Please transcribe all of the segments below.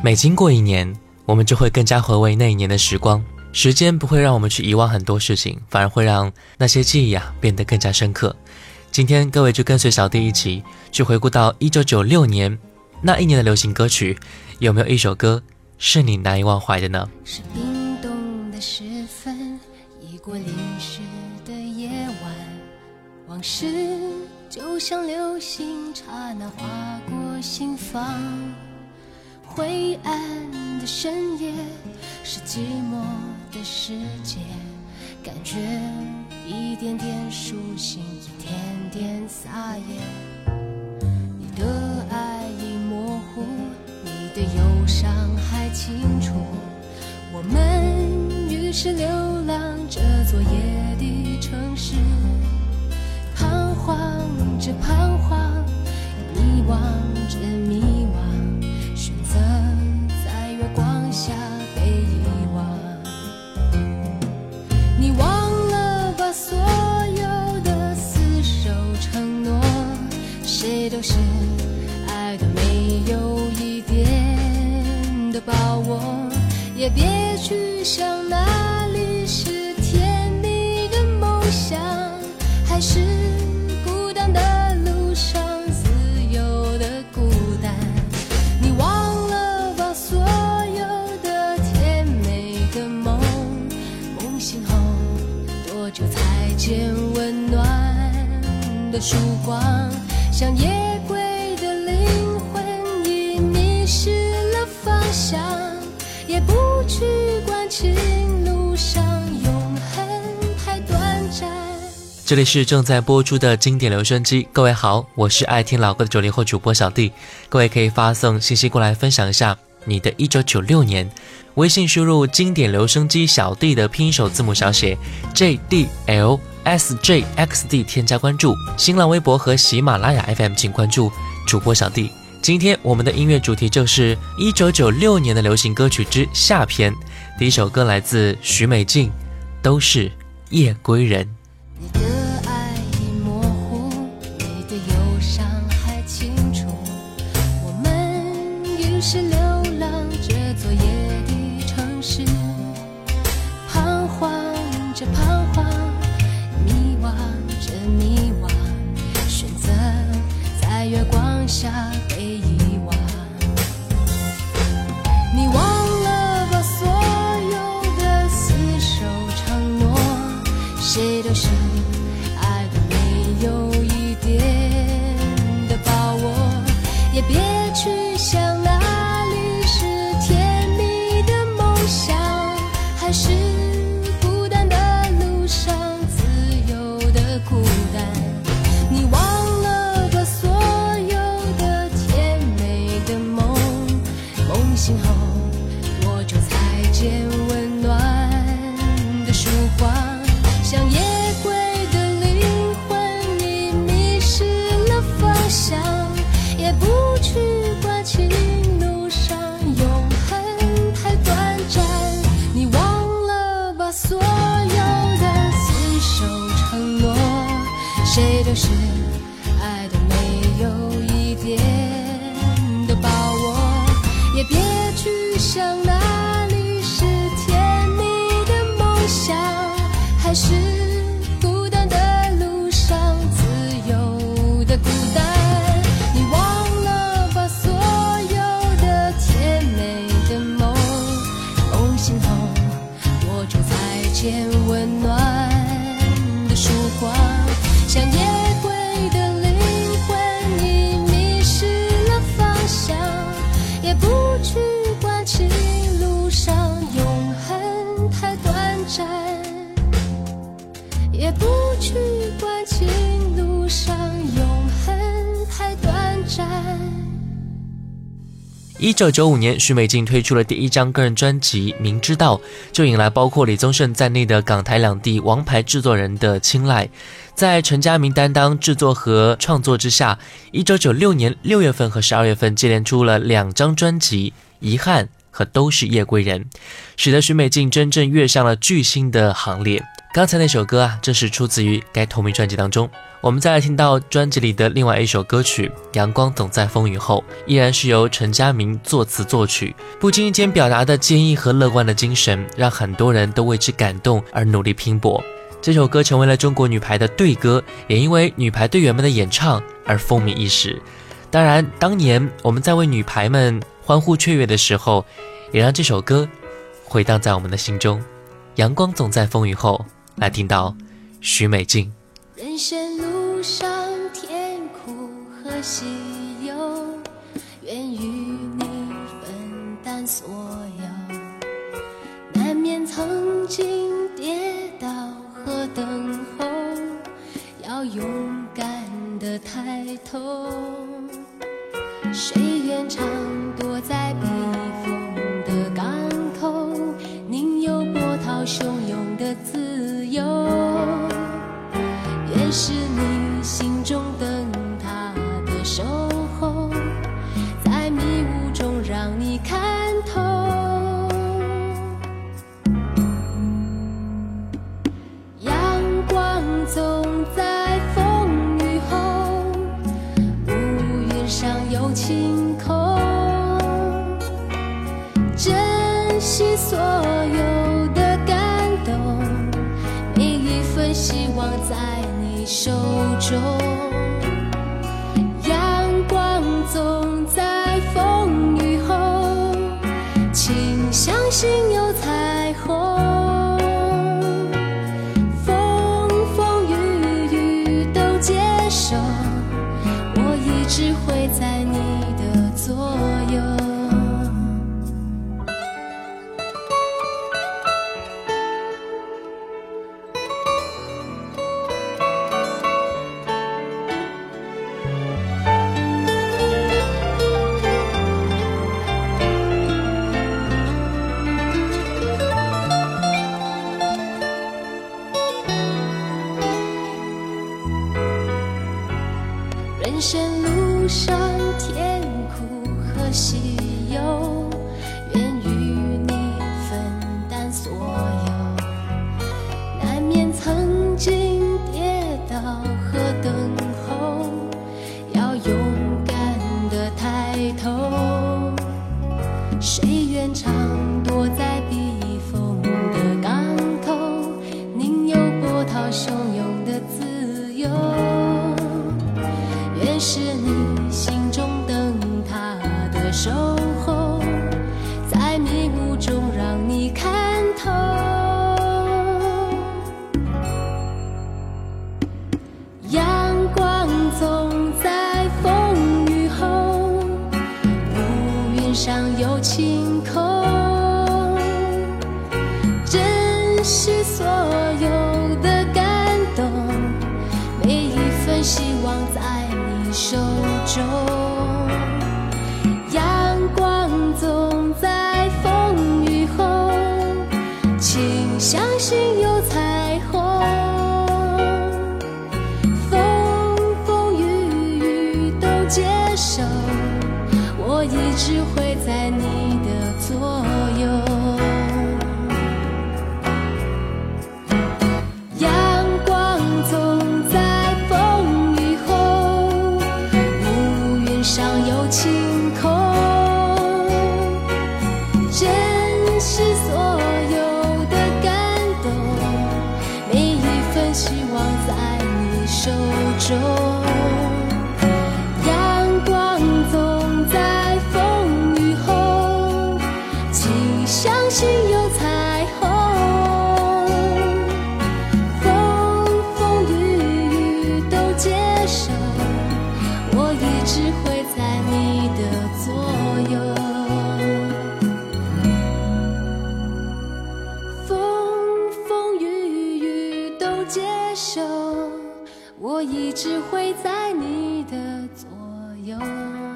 每经过一年，我们就会更加回味那一年的时光。时间不会让我们去遗忘很多事情，反而会让那些记忆啊变得更加深刻。今天各位就跟随小弟一起去回顾到一九九六年那一年的流行歌曲，有没有一首歌是你难以忘怀的呢？是冰冻的时分，已过淋湿的夜晚，往事就像流星，刹那划过心房。灰暗的深夜，是寂寞的世界，感觉一点点苏醒，一点点撒野。你的爱已模糊，你的忧伤还清楚。我们于是流浪这座夜的城市，彷徨着彷里是正在播出的经典留声机，各位好，我是爱听老歌的九零后主播小弟，各位可以发送信息过来分享一下你的一九九六年，微信输入经典留声机小弟的拼音首字母小写 J D L S J X D，添加关注，新浪微博和喜马拉雅 FM 请关注主播小弟。今天我们的音乐主题就是一九九六年的流行歌曲之下篇，第一首歌来自许美静，都是夜归人。九九五年，许美静推出了第一张个人专辑《明知道》，就引来包括李宗盛在内的港台两地王牌制作人的青睐。在陈家明担当制作和创作之下，一九九六年六月份和十二月份接连出了两张专辑《遗憾》和《都是夜归人》，使得许美静真正跃上了巨星的行列。刚才那首歌啊，正是出自于该同名专辑当中。我们再来听到专辑里的另外一首歌曲《阳光总在风雨后》，依然是由陈佳明作词作曲，不经意间表达的坚毅和乐观的精神，让很多人都为之感动而努力拼搏。这首歌成为了中国女排的队歌，也因为女排队员们的演唱而风靡一时。当然，当年我们在为女排们欢呼雀跃的时候，也让这首歌回荡在我们的心中。阳光总在风雨后。来听到许美静。人生路上甜苦和喜忧，愿与你分担所有。难免曾经跌倒和等候，要勇敢的抬头。谁愿常躲在是中阳光总在风雨后请相信有彩虹风风雨雨都接受我一直会在你。手，我一直会在你的左右。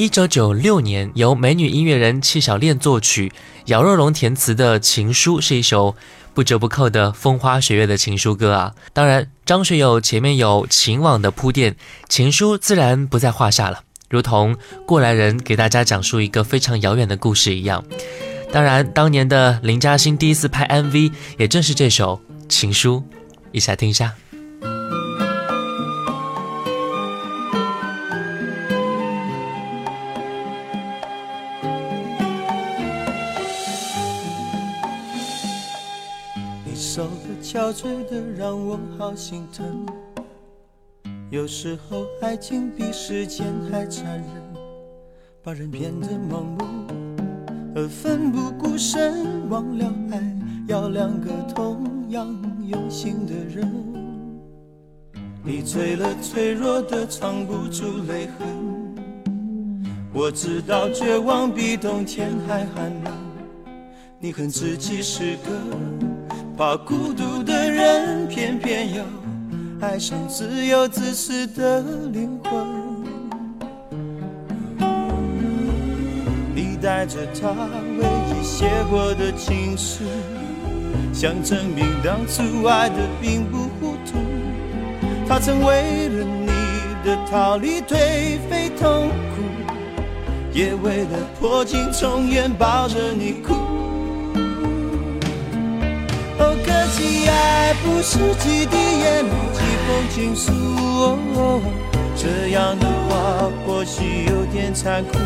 一九九六年，由美女音乐人戚小恋作曲，姚若龙填词的《情书》是一首不折不扣的风花雪月的情书歌啊。当然，张学友前面有情网的铺垫，《情书》自然不在话下了，如同过来人给大家讲述一个非常遥远的故事一样。当然，当年的林嘉欣第一次拍 MV，也正是这首《情书》，一起来听一下。憔悴的让我好心疼。有时候爱情比时间还残忍，把人变得盲目而奋不顾身。忘了爱要两个同样用心的人。你醉了，脆弱的藏不住泪痕。我知道绝望比冬天还寒冷。你恨自己是个。怕孤独的人，偏偏要爱上自由自私的灵魂。你带着他唯一写过的情书，想证明当初爱的并不糊涂。他曾为了你的逃离颓废痛苦，也为了破镜重圆抱着你哭。可惜爱不是几滴眼泪，几封情书。这样的话或许有点残酷。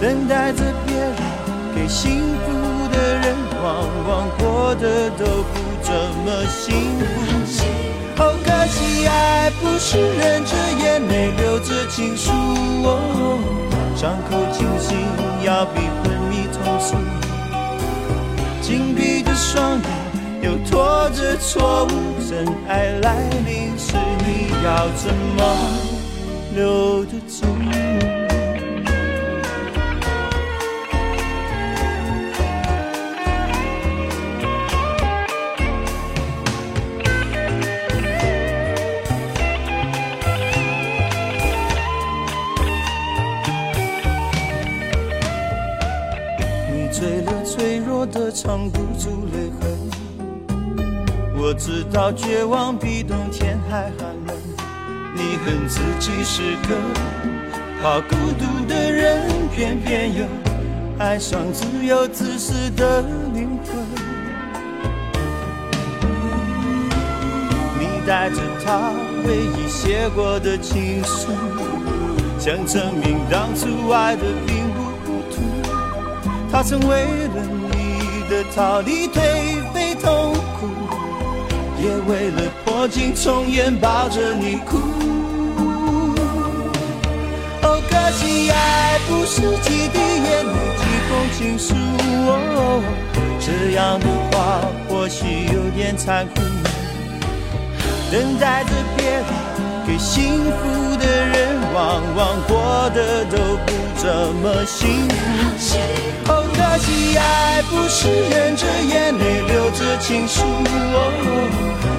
等待着别人给幸福的人，往往过得都不怎么幸福。好可惜，爱不是忍着眼泪，留着情书。伤口清醒，要比昏迷痛楚。紧闭着双眼。又拖着错误，真爱来临时，你要怎么留得住？藏不住泪痕。我知道绝望比冬天还寒冷，你恨自己是个怕孤独的人，偏偏又爱上自由自私的灵魂。你带着他唯一写过的情书，想证明当初爱的并不糊涂。他曾为了你的逃离颓废痛苦。也为了破镜重圆抱着你哭。哦，可惜爱不是几滴眼泪几封情书哦。这样的话或许有点残酷。等待着别人给幸福的人，往往过得都不怎么幸福。哦，可惜爱不是忍着眼泪流着情书。哦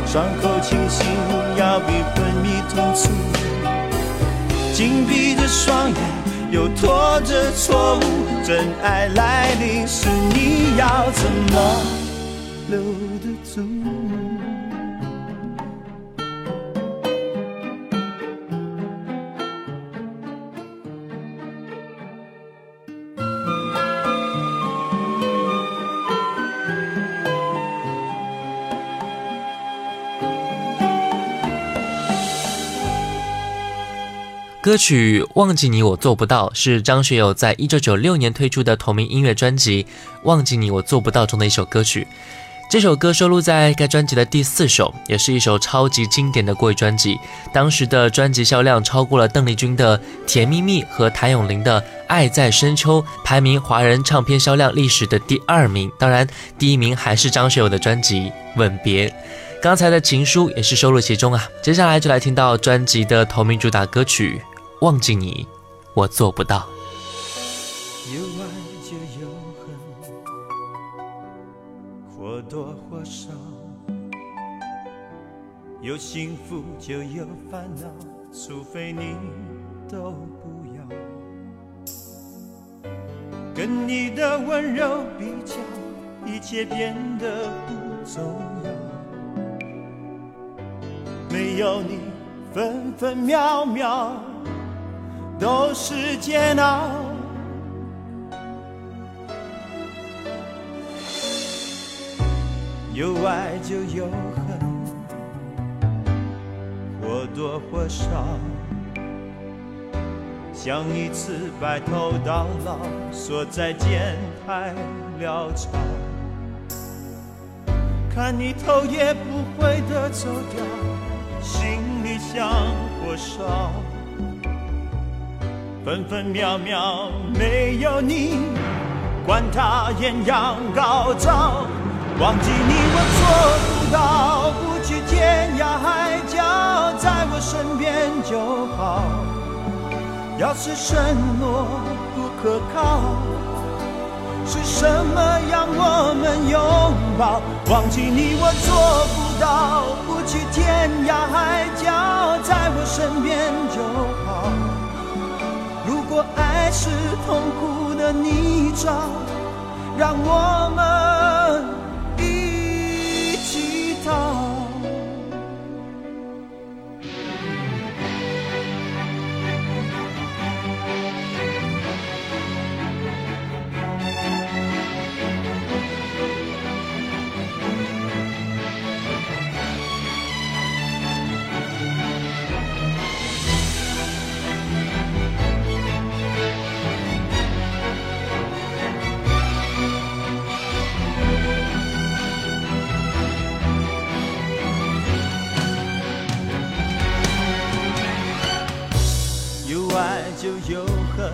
伤口清醒，要比昏迷痛楚。紧闭着双眼，又拖着错误。真爱来临时，你要怎么留得住？歌曲《忘记你我做不到》是张学友在一九九六年推出的同名音乐专辑《忘记你我做不到》中的一首歌曲。这首歌收录在该专辑的第四首，也是一首超级经典的国语专辑。当时的专辑销量超过了邓丽君的《甜蜜蜜》和谭咏麟的《爱在深秋》，排名华人唱片销量历史的第二名。当然，第一名还是张学友的专辑《吻别》。刚才的情书也是收录其中啊。接下来就来听到专辑的同名主打歌曲。忘记你，我做不到。有爱就有恨，或多或少；有幸福就有烦恼，除非你都不要。跟你的温柔比较，一切变得不重要。没有你，分分秒秒都是煎熬。有爱就有恨，或多或少。像一次白头到老，说再见太潦草。看你头也不回的走掉，心里像火烧。分分秒秒没有你，管它艳阳高照。忘记你我做不到，不去天涯海角，在我身边就好。要是承诺不可靠，是什么让我们拥抱？忘记你我做不到，不去天涯海角，在我身边就好。如果爱是痛苦的泥沼，让我们。就有恨，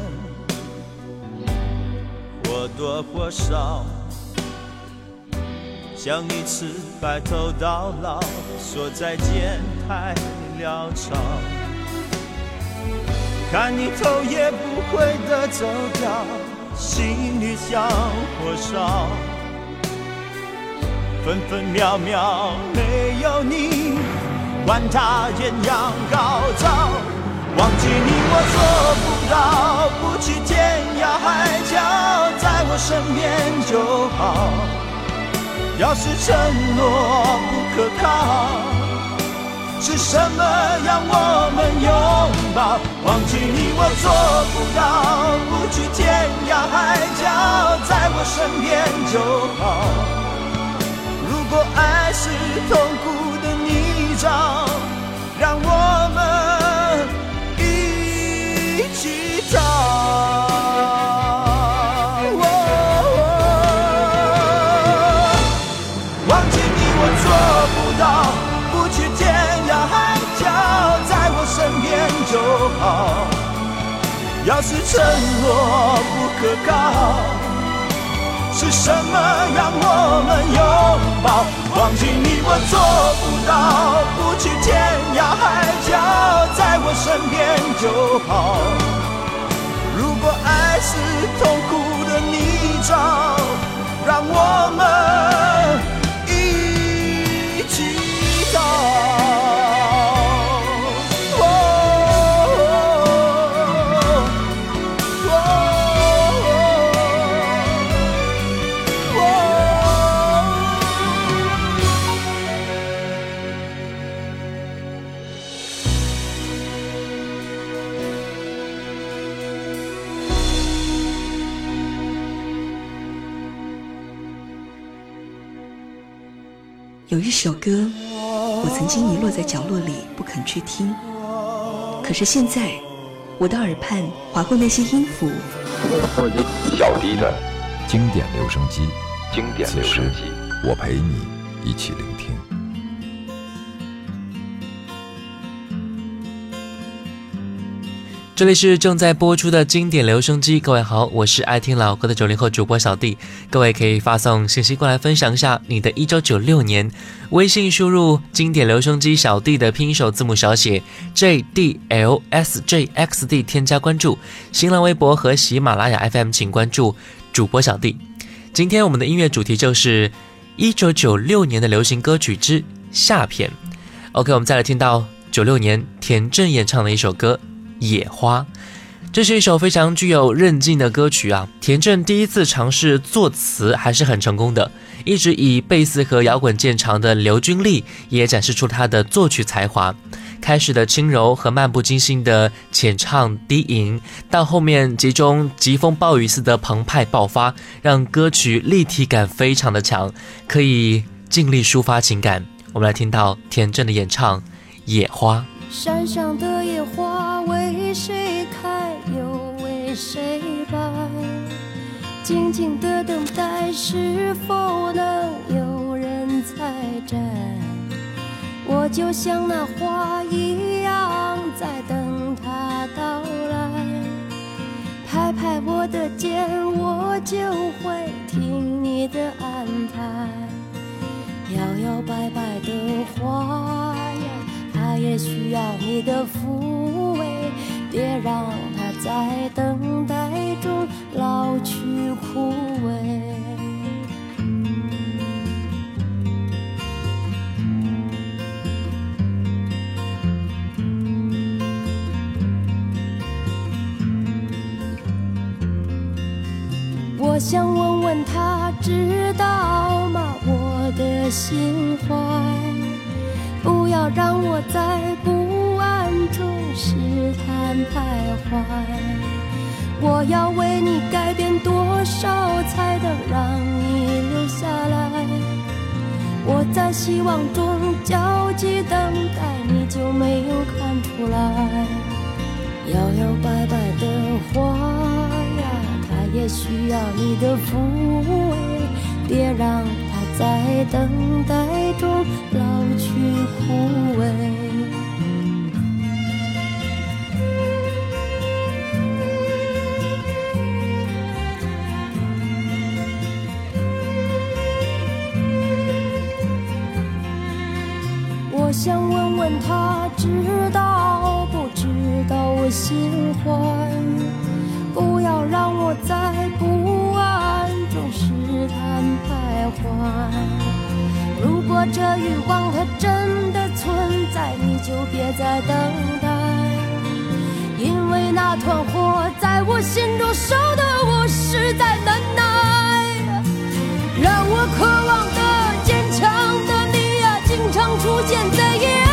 或多或少，想一次白头到老，说再见太潦草。看你头也不回的走掉，心里像火烧，分分秒秒没有你，管它艳阳高照。忘记你我做到，不去天涯海角，在我身边就好。要是承诺不可靠，是什么让我们拥抱？忘记你我做不到，不去天涯海角，在我身边就好。如果爱是是承诺不可靠，是什么让我们拥抱？忘记你我做不到，不去天涯海角，在我身边就好。如果爱是痛苦的泥沼，让我们。有一首歌，我曾经遗落在角落里不肯去听，可是现在，我的耳畔划过那些音符。小迪的经典留声机，经典留声机，我陪你一起聆听。这里是正在播出的经典留声机，各位好，我是爱听老歌的九零后主播小弟，各位可以发送信息过来分享一下你的一九九六年，微信输入经典留声机小弟的拼音首字母小写 J D L S J X D，添加关注，新浪微博和喜马拉雅 FM 请关注主播小弟。今天我们的音乐主题就是一九九六年的流行歌曲之下篇。OK，我们再来听到九六年田震演唱的一首歌。野花，这是一首非常具有韧劲的歌曲啊！田震第一次尝试作词还是很成功的，一直以贝斯和摇滚见长的刘君丽也展示出他的作曲才华。开始的轻柔和漫不经心的浅唱低吟，到后面集中疾风暴雨似的澎湃爆发，让歌曲立体感非常的强，可以尽力抒发情感。我们来听到田震的演唱《野花》。山上的野花为谁开，又为谁败？静静的等待，是否能有人采摘？我就像那花一样，在等它到来。拍拍我的肩，我就会听你的安排。摇摇摆摆的花。也需要你的抚慰，别让他在等待中老去枯萎。我想问问他，知道吗？我的心怀。不要让我在不安中试探徘徊。我要为你改变多少，才能让你留下来？我在希望中焦急等待，你就没有看出来？摇摇摆摆的花呀，它也需要你的抚慰，别让在等待中老。去枯萎。我想问问他，知道不知道我心怀？不要让我在如果这欲望它真的存在，你就别再等待，因为那团火在我心中烧得我实在难耐。让我渴望的坚强的你呀，经常出现在夜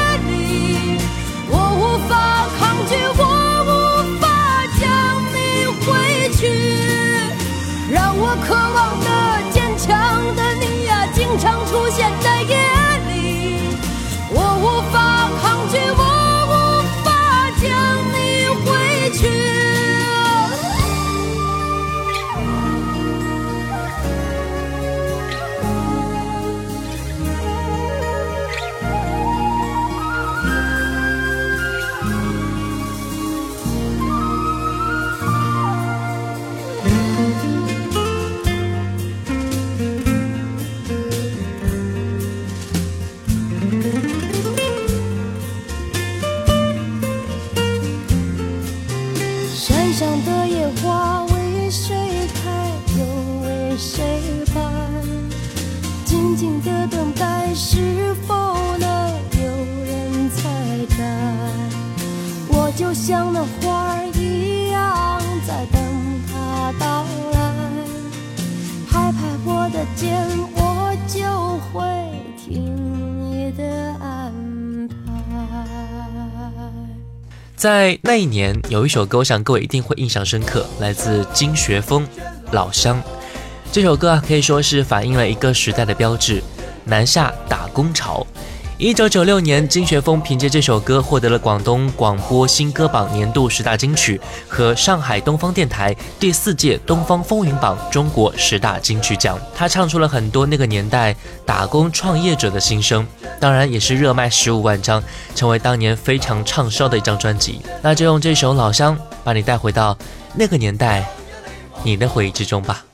在那一年，有一首歌，我想各位一定会印象深刻，来自金学峰《老乡》。这首歌啊，可以说是反映了一个时代的标志——南下打工潮。一九九六年，金学峰凭借这首歌获得了广东广播新歌榜年度十大金曲和上海东方电台第四届东方风云榜中国十大金曲奖。他唱出了很多那个年代打工创业者的心声，当然也是热卖十五万张，成为当年非常畅销的一张专辑。那就用这首《老乡》把你带回到那个年代，你的回忆之中吧。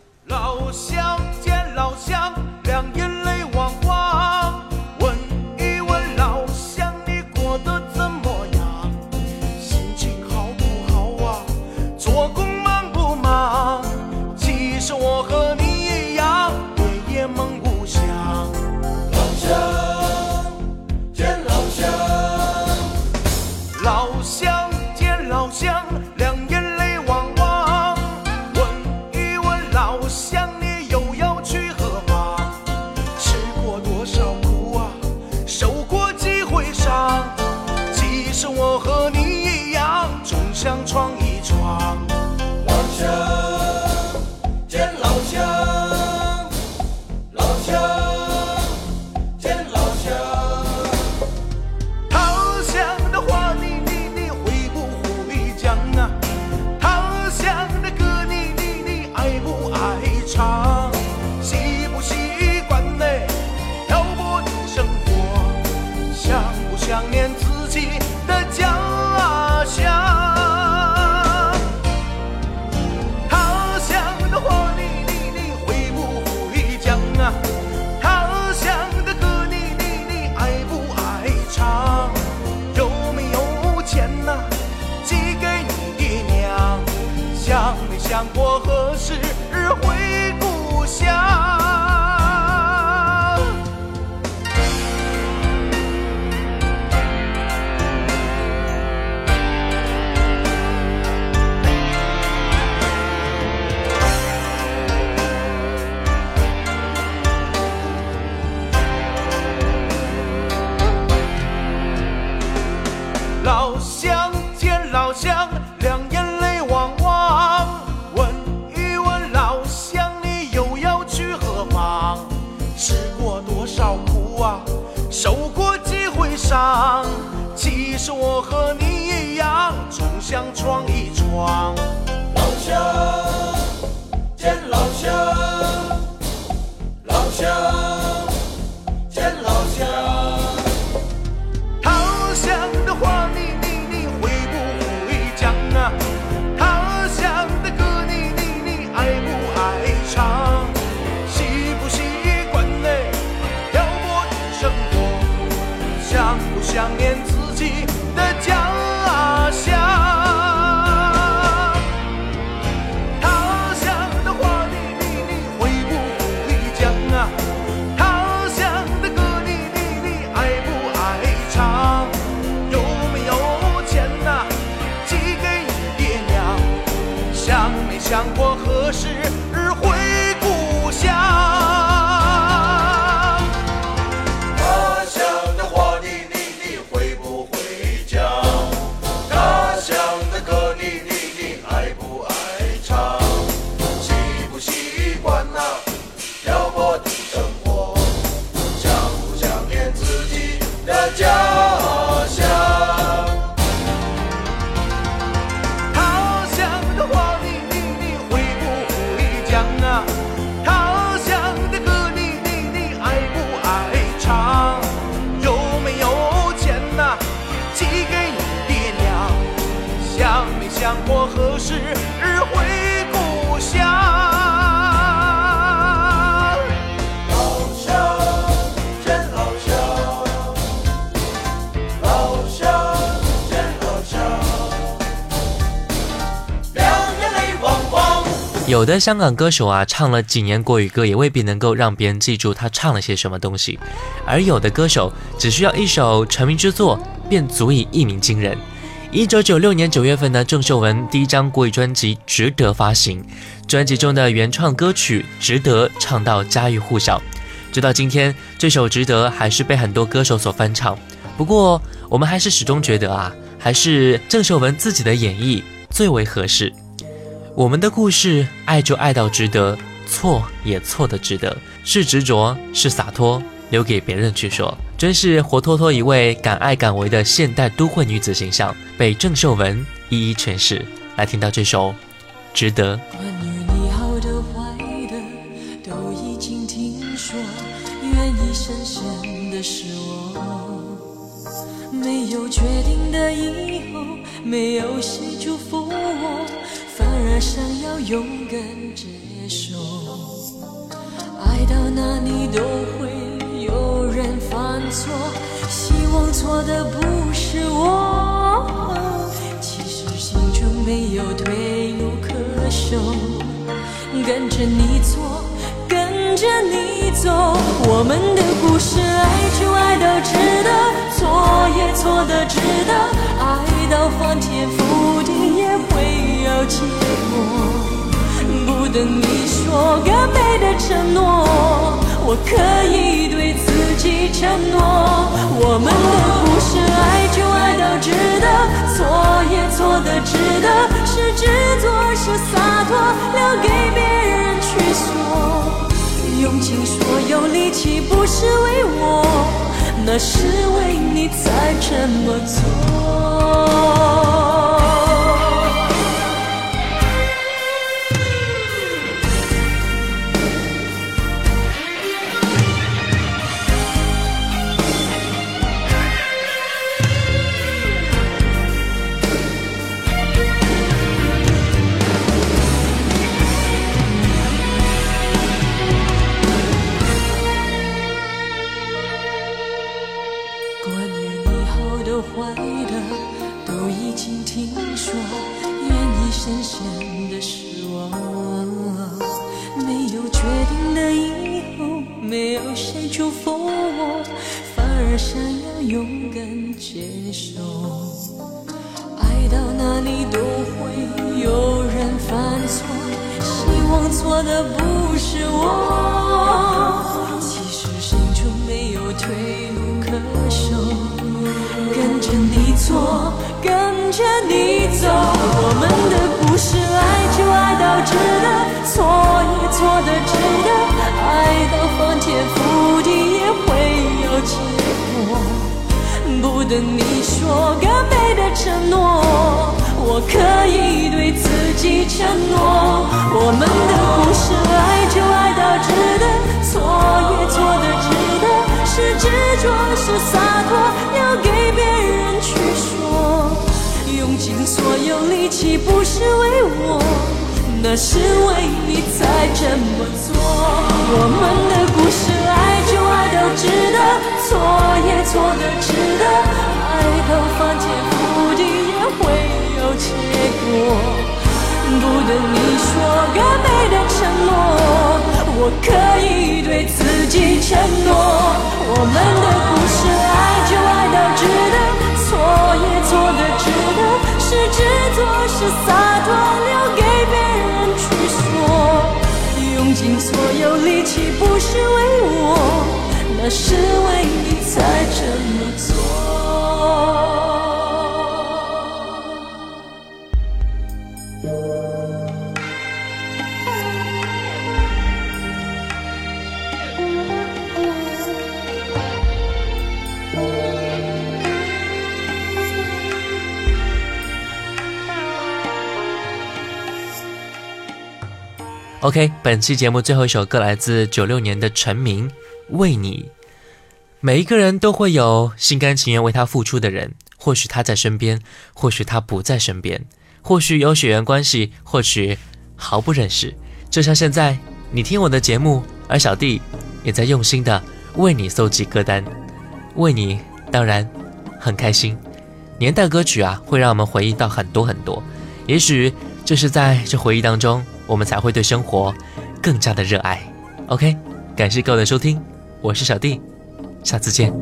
我和你一样，总想闯想没想过何时回故乡？有的香港歌手啊，唱了几年国语歌，也未必能够让别人记住他唱了些什么东西；而有的歌手只需要一首成名之作，便足以一鸣惊人。一九九六年九月份呢，郑秀文第一张国语专辑《值得》发行，专辑中的原创歌曲《值得》唱到家喻户晓。直到今天，这首《值得》还是被很多歌手所翻唱。不过，我们还是始终觉得啊，还是郑秀文自己的演绎最为合适。我们的故事，爱就爱到值得，错也错的值得，是执着，是洒脱，留给别人去说。真是活脱脱一位敢爱敢为的现代都会女子形象，被郑秀文一一诠释。来听到这首《值得》。关于你好的坏的都已经听说，愿意深陷的是我，没有决定的以后，没有谁祝福我，而想要勇敢接受。爱到哪里都会有人犯错，希望错的不是我。其实心中没有退路可守，跟着你错，跟着你走。我们的故事，爱就爱到值等你说个美的承诺，我可以对自己承诺。我们的故事，爱就爱到值得，错也错的值得，是执着是洒脱，留给别人去说。用尽所有力气，不是为我，那是为你才这么做。有谁祝福我，反而想要勇敢接受。爱到哪里都会有人犯错，希望错的不是我。其实心中没有退路可守，跟着你错，跟着你走。我们的故事，爱就爱到值得，错也错的值得，爱到翻天覆地也会有结果。不等你说更美的承诺，我可以对自己承诺。我们的故事，爱就爱到值得，错也错的值得，是执着是洒脱，要给别人去说。用尽所有力气，不是为我，那是为你才这么做。我们的故事，爱就爱到值得。错也错的值得，爱到翻天覆地也会有结果。不等你说更美的承诺，OK，本期节目最后一首歌来自九六年的陈明。为你，每一个人都会有心甘情愿为他付出的人。或许他在身边，或许他不在身边，或许有血缘关系，或许毫不认识。就像现在，你听我的节目，而小弟也在用心的为你搜集歌单，为你当然很开心。年代歌曲啊，会让我们回忆到很多很多。也许就是在这回忆当中，我们才会对生活更加的热爱。OK，感谢各位的收听。我是小弟，下次见。